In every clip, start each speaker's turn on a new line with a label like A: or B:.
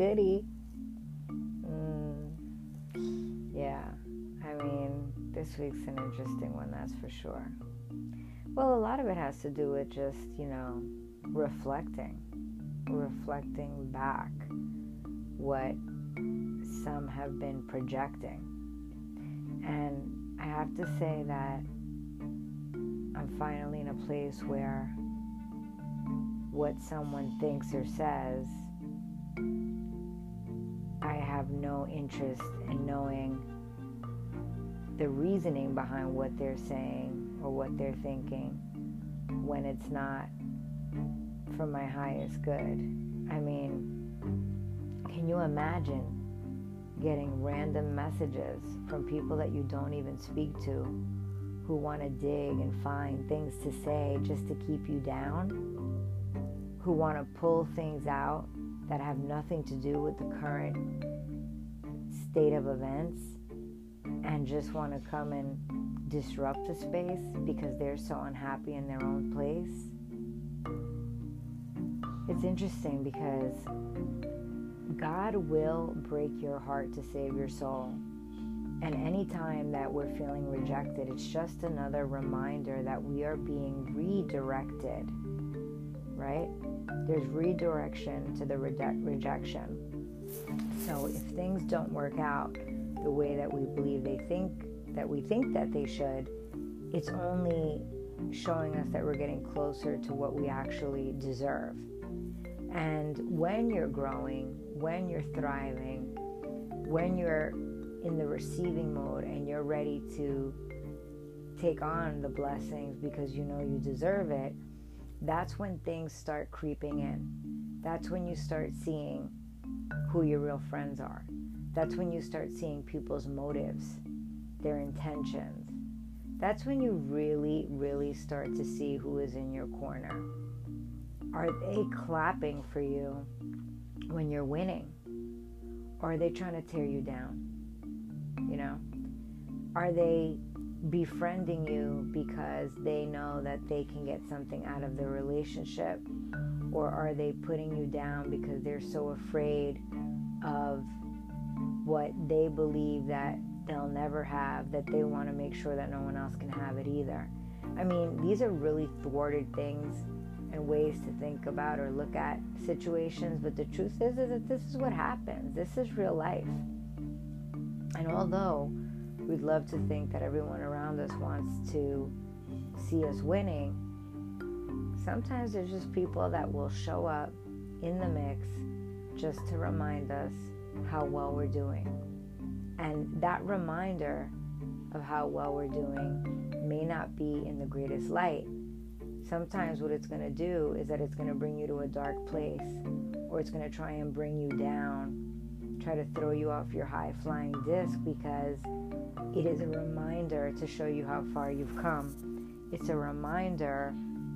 A: goody. Mm, yeah, I mean, this week's an interesting one, that's for sure. Well, a lot of it has to do with just, you know, reflecting, reflecting back what some have been projecting. And I have to say that I'm finally in a place where what someone thinks or says, have no interest in knowing the reasoning behind what they're saying or what they're thinking when it's not for my highest good. I mean, can you imagine getting random messages from people that you don't even speak to who want to dig and find things to say just to keep you down? Who want to pull things out that have nothing to do with the current state of events and just want to come and disrupt the space because they're so unhappy in their own place. It's interesting because God will break your heart to save your soul. And anytime that we're feeling rejected, it's just another reminder that we are being redirected, right? There's redirection to the rede- rejection. So if things don't work out the way that we believe they think that we think that they should, it's only showing us that we're getting closer to what we actually deserve. And when you're growing, when you're thriving, when you're in the receiving mode and you're ready to take on the blessings because you know you deserve it, that's when things start creeping in. That's when you start seeing who your real friends are. That's when you start seeing people's motives their intentions. That's when you really, really start to see who is in your corner. Are they clapping for you when you're winning? Or are they trying to tear you down? You know? Are they befriending you because they know that they can get something out of the relationship? Or are they putting you down because they're so afraid of what they believe that they'll never have that they want to make sure that no one else can have it either. I mean, these are really thwarted things and ways to think about or look at situations, but the truth is, is that this is what happens. This is real life. And although we'd love to think that everyone around us wants to see us winning, sometimes there's just people that will show up in the mix just to remind us how well we're doing. And that reminder of how well we're doing may not be in the greatest light. Sometimes what it's going to do is that it's going to bring you to a dark place or it's going to try and bring you down, try to throw you off your high flying disc because it is a reminder to show you how far you've come. It's a reminder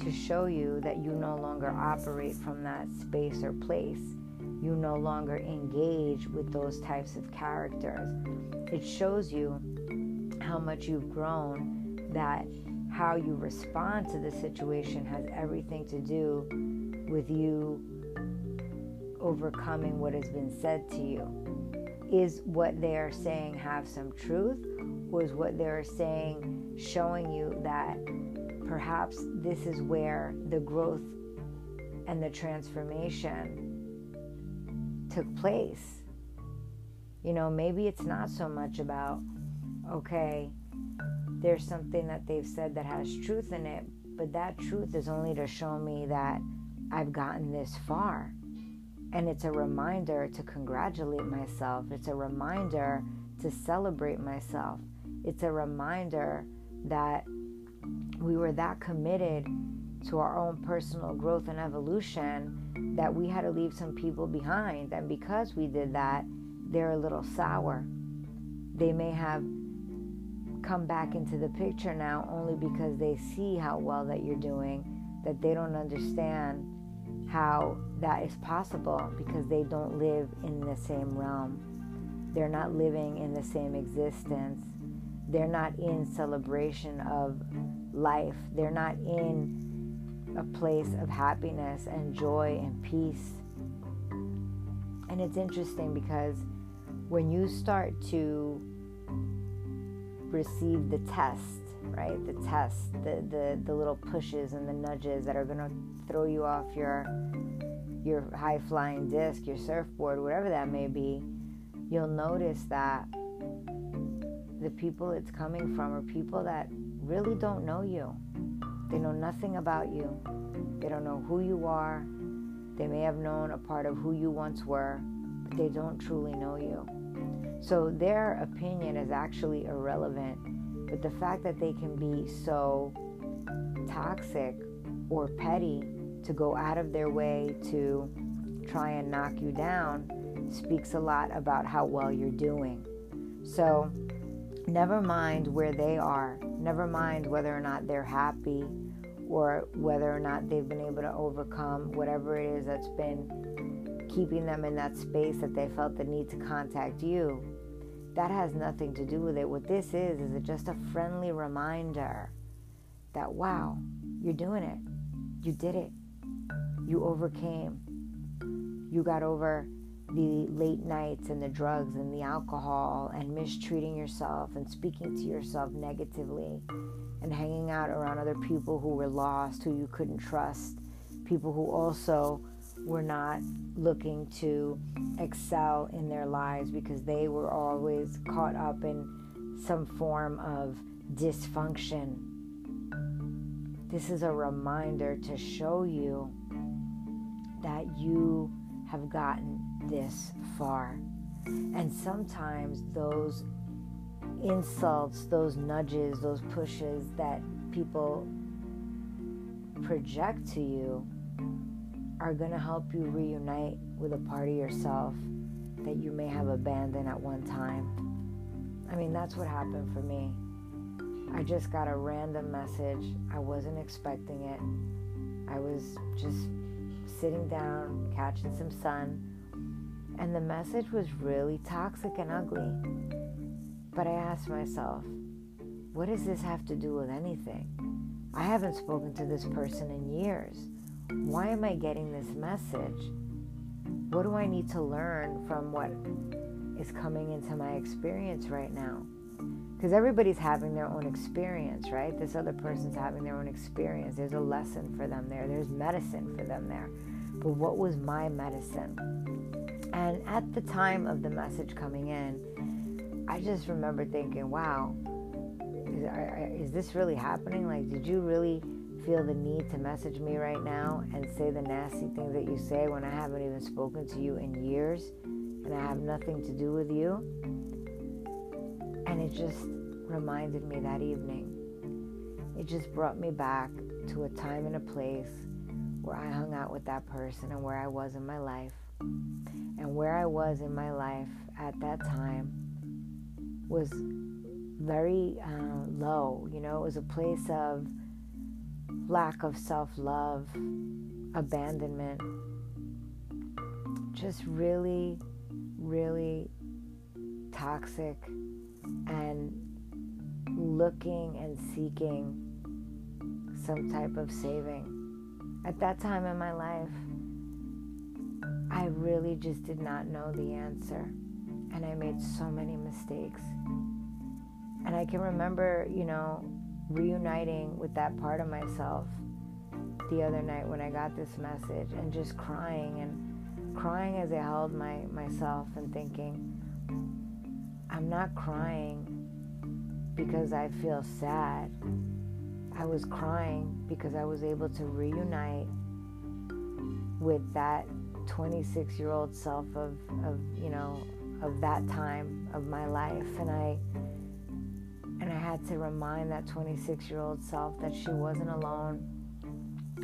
A: to show you that you no longer operate from that space or place you no longer engage with those types of characters. It shows you how much you've grown, that how you respond to the situation has everything to do with you overcoming what has been said to you. Is what they are saying have some truth, or is what they're saying showing you that perhaps this is where the growth and the transformation took place. You know, maybe it's not so much about, okay, there's something that they've said that has truth in it, but that truth is only to show me that I've gotten this far. And it's a reminder to congratulate myself. It's a reminder to celebrate myself. It's a reminder that we were that committed to our own personal growth and evolution that we had to leave some people behind. And because we did that, they're a little sour. They may have come back into the picture now only because they see how well that you're doing, that they don't understand how that is possible because they don't live in the same realm. They're not living in the same existence. They're not in celebration of life. They're not in a place of happiness and joy and peace. And it's interesting because when you start to receive the test, right? The test, the, the, the little pushes and the nudges that are to throw you off your your high flying disc, your surfboard, whatever that may be, you'll notice that the people it's coming from are people that really don't know you. They know nothing about you. They don't know who you are. They may have known a part of who you once were, but they don't truly know you. So their opinion is actually irrelevant. But the fact that they can be so toxic or petty to go out of their way to try and knock you down speaks a lot about how well you're doing. So, never mind where they are, never mind whether or not they're happy or whether or not they've been able to overcome whatever it is that's been keeping them in that space that they felt the need to contact you. That has nothing to do with it. What this is, is just a friendly reminder that, wow, you're doing it. You did it. You overcame. You got over the late nights and the drugs and the alcohol and mistreating yourself and speaking to yourself negatively and hanging out around other people who were lost, who you couldn't trust, people who also were not looking to excel in their lives because they were always caught up in some form of dysfunction. This is a reminder to show you that you have gotten this far. And sometimes those insults, those nudges, those pushes that people project to you are going to help you reunite with a part of yourself that you may have abandoned at one time. I mean, that's what happened for me. I just got a random message. I wasn't expecting it. I was just sitting down, catching some sun, and the message was really toxic and ugly. But I asked myself, what does this have to do with anything? I haven't spoken to this person in years. Why am I getting this message? What do I need to learn from what is coming into my experience right now? Because everybody's having their own experience, right? This other person's having their own experience. There's a lesson for them there, there's medicine for them there. But what was my medicine? And at the time of the message coming in, I just remember thinking, wow, is, is this really happening? Like, did you really feel the need to message me right now and say the nasty things that you say when I haven't even spoken to you in years and I have nothing to do with you? And it just reminded me that evening. It just brought me back to a time and a place where I hung out with that person and where I was in my life. And where I was in my life at that time was very uh, low. You know, it was a place of lack of self love, abandonment, just really, really toxic and looking and seeking some type of saving. At that time in my life, I really just did not know the answer. And I made so many mistakes. And I can remember, you know, reuniting with that part of myself the other night when I got this message and just crying and crying as I held my myself and thinking I'm not crying because I feel sad. I was crying because I was able to reunite with that 26 year old self of, of, you know, of that time of my life. And I, and I had to remind that 26 year old self that she wasn't alone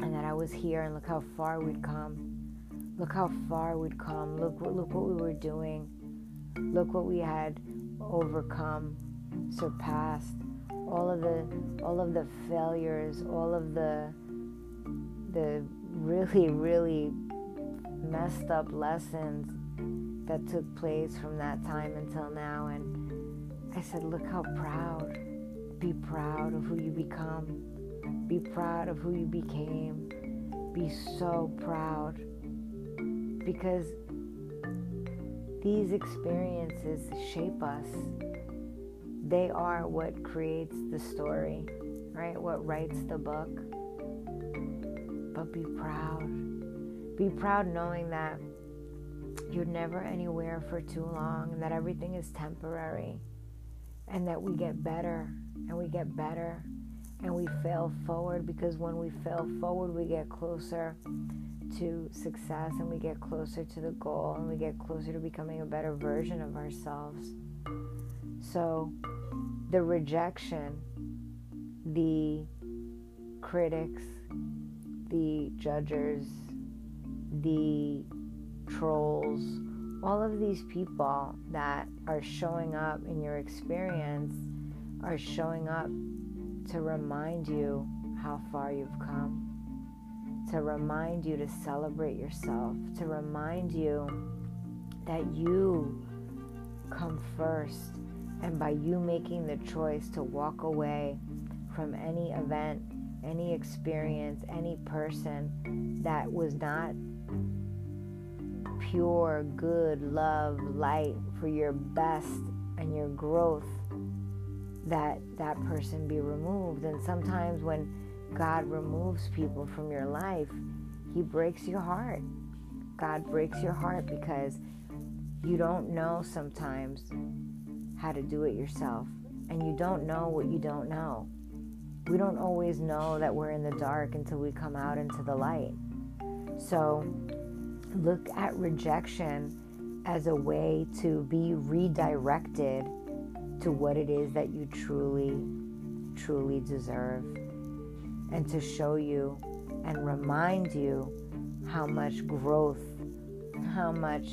A: and that I was here and look how far we'd come. Look how far we'd come. Look, look what we were doing. Look what we had overcome, surpassed all of the all of the failures, all of the the really really messed up lessons that took place from that time until now and I said, look how proud. Be proud of who you become. Be proud of who you became. Be so proud. Because these experiences shape us. They are what creates the story, right? What writes the book. But be proud. Be proud knowing that you're never anywhere for too long and that everything is temporary and that we get better and we get better and we fail forward because when we fail forward, we get closer to success and we get closer to the goal and we get closer to becoming a better version of ourselves. So, the rejection, the critics, the judges, the trolls, all of these people that are showing up in your experience are showing up to remind you how far you've come, to remind you to celebrate yourself, to remind you that you come first. And by you making the choice to walk away from any event, any experience, any person that was not pure, good, love, light for your best and your growth, that that person be removed. And sometimes when God removes people from your life, He breaks your heart. God breaks your heart because you don't know sometimes how to do it yourself. And you don't know what you don't know. We don't always know that we're in the dark until we come out into the light. So look at rejection as a way to be redirected to what it is that you truly, truly deserve, and to show you and remind you how much growth, how much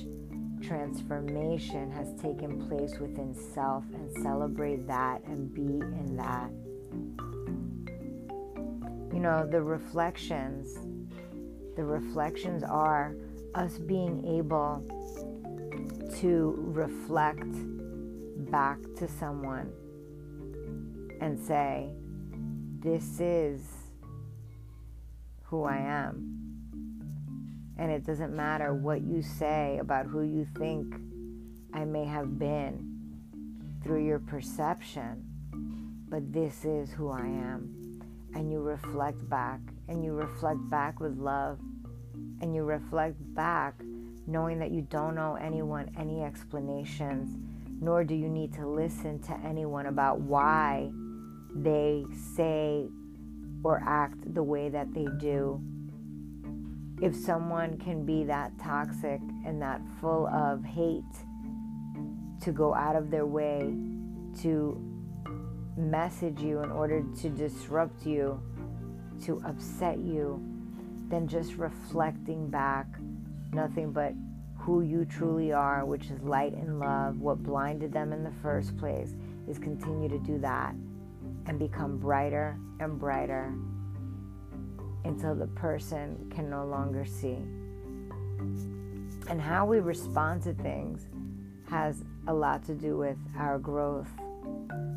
A: transformation has taken place within self, and celebrate that and be in that. You know, the reflections, the reflections are us being able to reflect back to someone and say, This is who I am. And it doesn't matter what you say about who you think I may have been through your perception, but this is who I am. And you reflect back, and you reflect back with love, and you reflect back knowing that you don't owe anyone any explanations nor do you need to listen to anyone about why they say or act the way that they do. If someone can be that toxic and that full of hate to go out of their way to message you in order to disrupt you, to upset you, then just reflecting back nothing but who you truly are, which is light and love, what blinded them in the first place, is continue to do that and become brighter and brighter until the person can no longer see. And how we respond to things has a lot to do with our growth.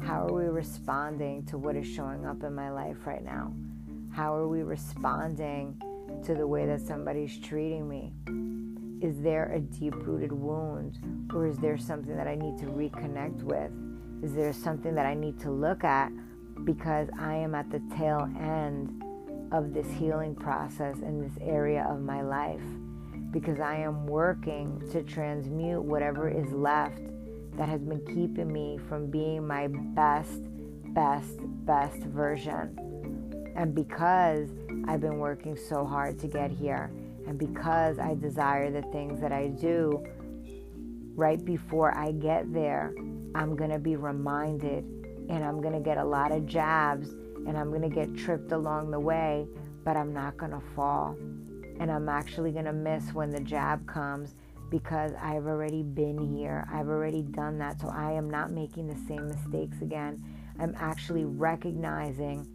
A: How are we responding to what is showing up in my life right now? How are we responding to the way that somebody's treating me? is there a deep rooted wound or is there something that I need to reconnect with? Is there something that I need to look at because I am at the tail end of this healing process in this area of my life? Because I am working to transmute whatever is left that has been keeping me from being my best, best, best version. And because I've been working so hard to get here, and because I desire the things that I do, right before I get there, I'm going to be reminded and I'm going to get a lot of jabs and I'm going to get tripped along the way, but I'm not going to fall. And I'm actually going to miss when the jab comes because I've already been here. I've already done that. So I am not making the same mistakes again. I'm actually recognizing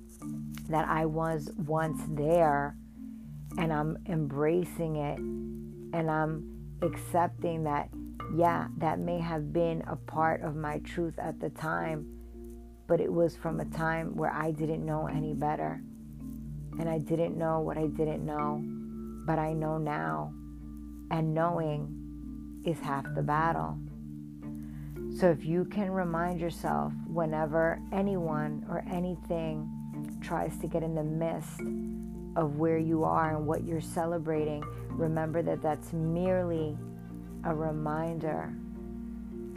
A: that I was once there and I'm embracing it and I'm accepting that, yeah, that may have been a part of my truth at the time, but it was from a time where I didn't know any better. And I didn't know what I didn't know, but I know now. And knowing is half the battle. So if you can remind yourself whenever anyone or anything tries to get in the midst of where you are and what you're celebrating, remember that that's merely a reminder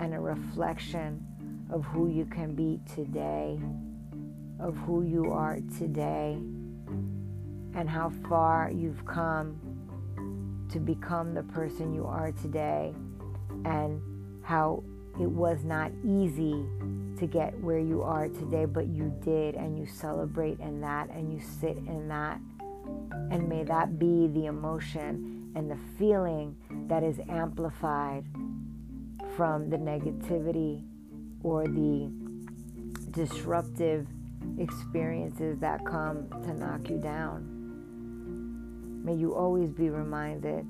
A: and a reflection of who you can be today, of who you are today, and how far you've come to become the person you are today, and how it was not easy to get where you are today, but you did, and you celebrate in that, and you sit in that. And may that be the emotion and the feeling that is amplified from the negativity or the disruptive experiences that come to knock you down. May you always be reminded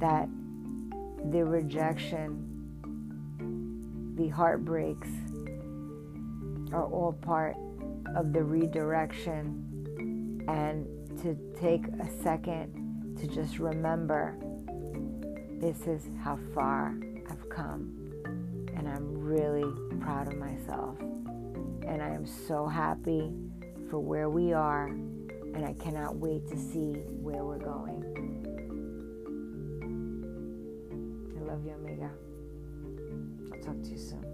A: that the rejection, the heartbreaks are all part of the redirection and to take a second to just remember this is how far I've come and I'm really proud of myself. And I am so happy for where we are, and I cannot wait to see where we're going. I love you, amiga. I'll talk to you soon.